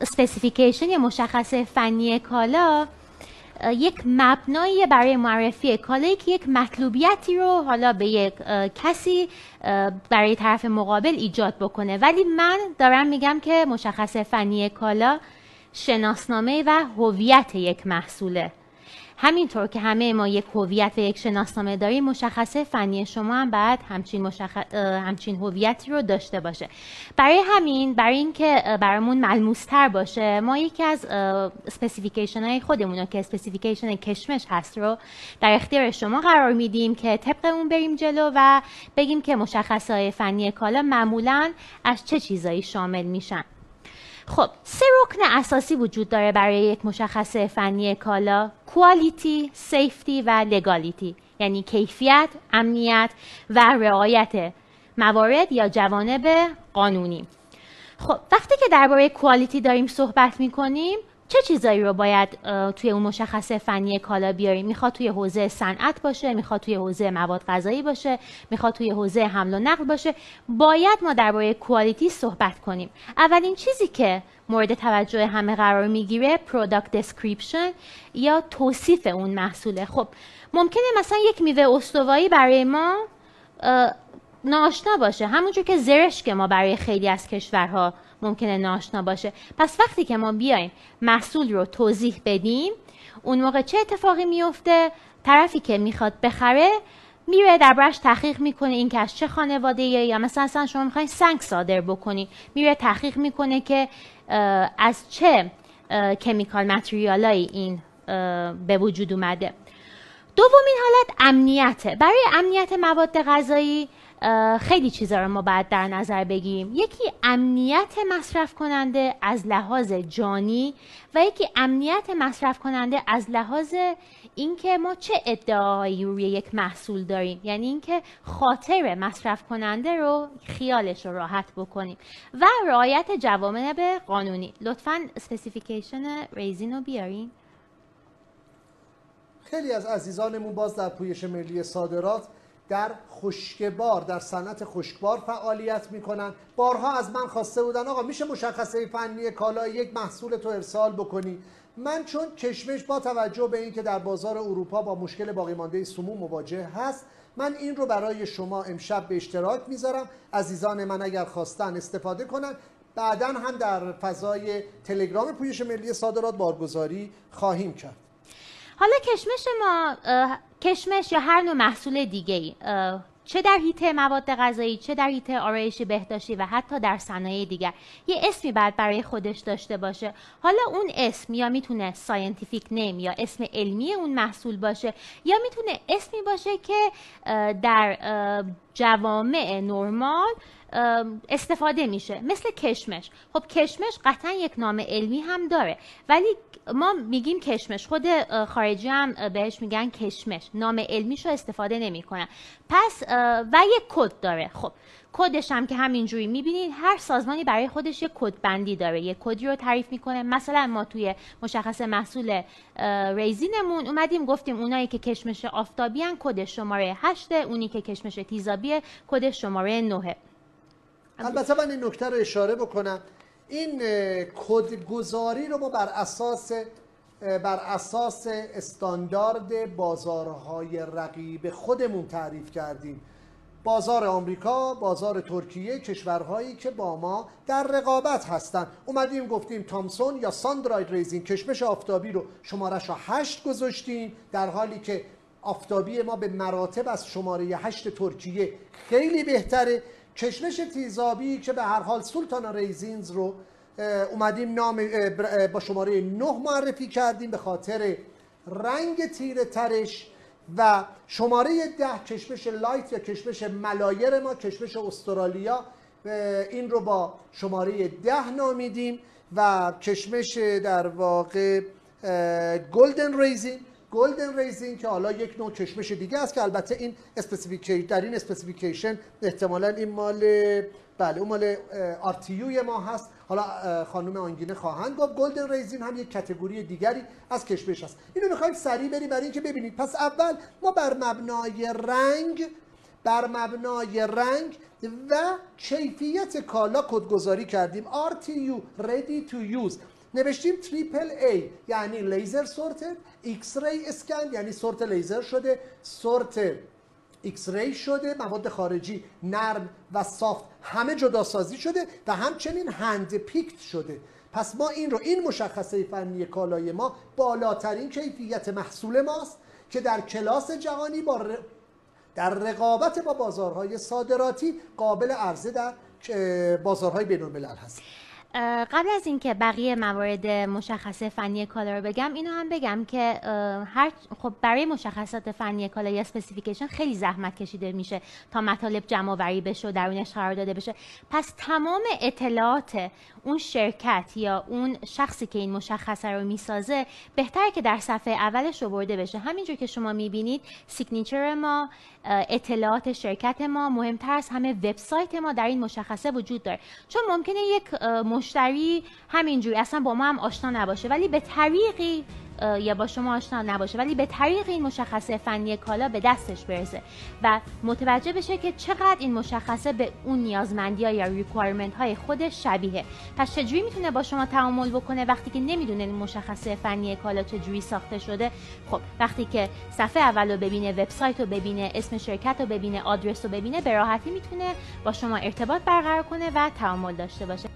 specification یا مشخصه فنی کالا یک مبنایی برای معرفی کالایی که یک مطلوبیتی رو حالا به یک کسی برای طرف مقابل ایجاد بکنه. ولی من دارم میگم که مشخصه فنی کالا شناسنامه و هویت یک محصوله. همینطور که همه ما یک هویت و یک شناسنامه داریم مشخصه فنی شما هم باید همچین مشخ... همچین هویتی رو داشته باشه. برای همین برای اینکه برامون ملموستر باشه ما یکی از specification های خودمون رو که specification کشمش هست رو در اختیار شما قرار میدیم که طبق اون بریم جلو و بگیم که مشخصه های فنی کالا معمولا از چه چیزایی شامل میشن. خب سه رکن اساسی وجود داره برای یک مشخصه فنی کالا quality، safety و legality یعنی کیفیت، امنیت و رعایت موارد یا جوانب قانونی. خب وقتی که درباره quality داریم صحبت می‌کنیم چه چیزایی رو باید توی اون مشخصه فنی کالا بیاریم می‌خواد توی حوزه صنعت باشه می‌خواد توی حوزه مواد غذایی باشه می‌خواد توی حوزه حمل و نقل باشه. باید ما درباره quality صحبت کنیم. اولین چیزی که مورد توجه همه قرار می‌گیره product description یا توصیف اون محصوله. خب ممکنه مثلا یک میوه استوایی برای ما ناشنا باشه. همونجور که زرش که ما برای خیلی از کشورها ممکنه ناشنا باشه. پس وقتی که ما بیایم محصول رو توضیح بدیم اون موقع چه اتفاقی میفته؟ طرفی که می‌خواد بخره میره دربارش تحقیق می‌کنه این که از چه خانواده یا مثلا اصلا شما می‌خواین سنگ صادر بکنی. میره تحقیق می‌کنه که از چه کمیکال متریالایی این به وجود اومده. دومین حالت امنیته. برای امنیت مواد غذایی خیلی چیزا رو ما باید در نظر بگیریم. یکی امنیت مصرف کننده از لحاظ جانی و یکی امنیت مصرف کننده از لحاظ اینکه ما چه ادعایی روی یک محصول داریم. یعنی اینکه خاطر مصرف کننده رو خیالش رو راحت بکنیم. و رعایت جوانب قانونی. لطفا specification raisin رو بیارین. خیلی از عزیزانمون باز در پویش ملی صادرات در خشکبار در صنعت خشکبار فعالیت می‌کنن. بارها از من خواسته بودن آقا میشه مشخصه فنی کالا یک محصول تو ارسال بکنی. من چون کشمش با توجه به اینکه در بازار اروپا با مشکل باقی مانده سموم مواجه هست من این رو برای شما امشب به اشتراک می‌ذارم. عزیزان من اگر خواستن استفاده کنن بعدا هم در فضای تلگرام پویش ملی صادرات بارگذاری خواهیم کرد. حالا کشمش ما کشمش یا هر نوع محصول دیگه چه در حیطه مواد غذایی چه در حیطه آرایشی بهداشتی و حتی در صنایع دیگر. یه اسمی باید برای خودش داشته باشه. حالا اون اسم یا می‌تونه scientific name یا اسم علمی اون محصول باشه یا می‌تونه اسمی باشه که در جوامع نرمال استفاده میشه. مثل کشمش. خب کشمش قطعا یک نام علمی هم داره. ولی ما میگیم کشمش. خود خارجی هم بهش میگن کشمش. نام علمیش رو استفاده نمی‌کنن. پس و یک کد داره. خب کدش هم که همینجوری می‌بینید هر سازمانی برای خودش یک کد بندی داره. یک کدی رو تعریف می‌کنه. مثلا ما توی مشخص محصول raisin مون اومدیم گفتیم اونایی که کشمش آفتابی کد شماره 8 اونی که کشمش تیزابیه کد شماره 9 البته من این نکته رو اشاره بکنم. این کدگذاری رو ما بر اساس بر اساس استاندارد بازارهای رقیب خودمون تعریف کردیم. بازار آمریکا، بازار ترکیه، کشورهایی که با ما در رقابت هستند. اومدیم گفتیم Thompson یا sun-dried raisin کشمش آفتابی رو شمارش رو هشت گذاشتیم در حالی که آفتابی ما به مراتب از شماره هشت ترکیه خیلی بهتره. کشمش تیزابی که به هر حال sultana raisins رو اومدیم نام با شماره 9 معرفی کردیم به خاطر رنگ تیره ترش و شماره ده کشمش light یا کشمش ملایر ما کشمش استرالیا. این رو با شماره ده نامیدیم و کشمش در واقع golden raisin golden raisin که حالا یک نوع کشمش دیگه است که البته این specification در این specification احتمالا این مال بله اون مال RTU ی ما هست. حالا خانم آنگینه خواهند گفت. golden raisin هم یک category دیگری از کشمش هست. اینو می‌خوایم سریع بریم برای اینکه ببینید. پس اول ما بر مبنای رنگ بر مبنای رنگ و کیفیت کالا کدگذاری کردیم. RTU Ready to Use. نوشتیم triple A یعنی laser sorted X-ray scan یعنی سورت لیزر شده. سورت X-ray شده مواد خارجی نرم و soft همه جدا سازی شده و همچنین hand picked شده. پس ما این رو این مشخصه فنی کالای ما بالاترین کیفیت محصول ماست که در کلاس جهانی با در رقابت با بازارهای صادراتی قابل عرضه در بازارهای بین الملل هست. قبل از اینکه بقیه موارد مشخصه فنی کالا رو بگم اینو هم بگم که هر خب برای مشخصات فنی کالا یا specification خیلی زحمت کشیده میشه تا مطالب جمع آوری بشه و درونش قرار داده بشه. پس تمام اطلاعات اون شرکت یا اون شخصی که این مشخصه رو می‌سازه بهتره که در صفحه اولش برده بشه. همینجور که شما می‌بینید signature ما اطلاعات شرکت ما مهمتر از همه وبسایت ما در این مشخصه وجود داره. چون ممکنه یک مشتری همینجوری. اصلا با ما هم آشنا نباشه. ولی به طریقی یا با شما آشنا نباشه. ولی به طریق این مشخصه فنی کالا به دستش برسه. و متوجه بشه که چقدر این مشخصه به اون نیازمندی ها یا ریکوایرمنت های خودش شبیه پس چجوری می‌تونه با شما تعامل بکنه وقتی که نمی‌دونه این مشخصه فنی کالا چجوری ساخته شده؟ خب وقتی که صفحه اول رو ببینه وبسایت رو ببینه اسم شرکت رو ببینه آدرس رو ببینه به راحتی می‌تونه با شما ارتباط برقرار کنه و تعامل داشته باشه.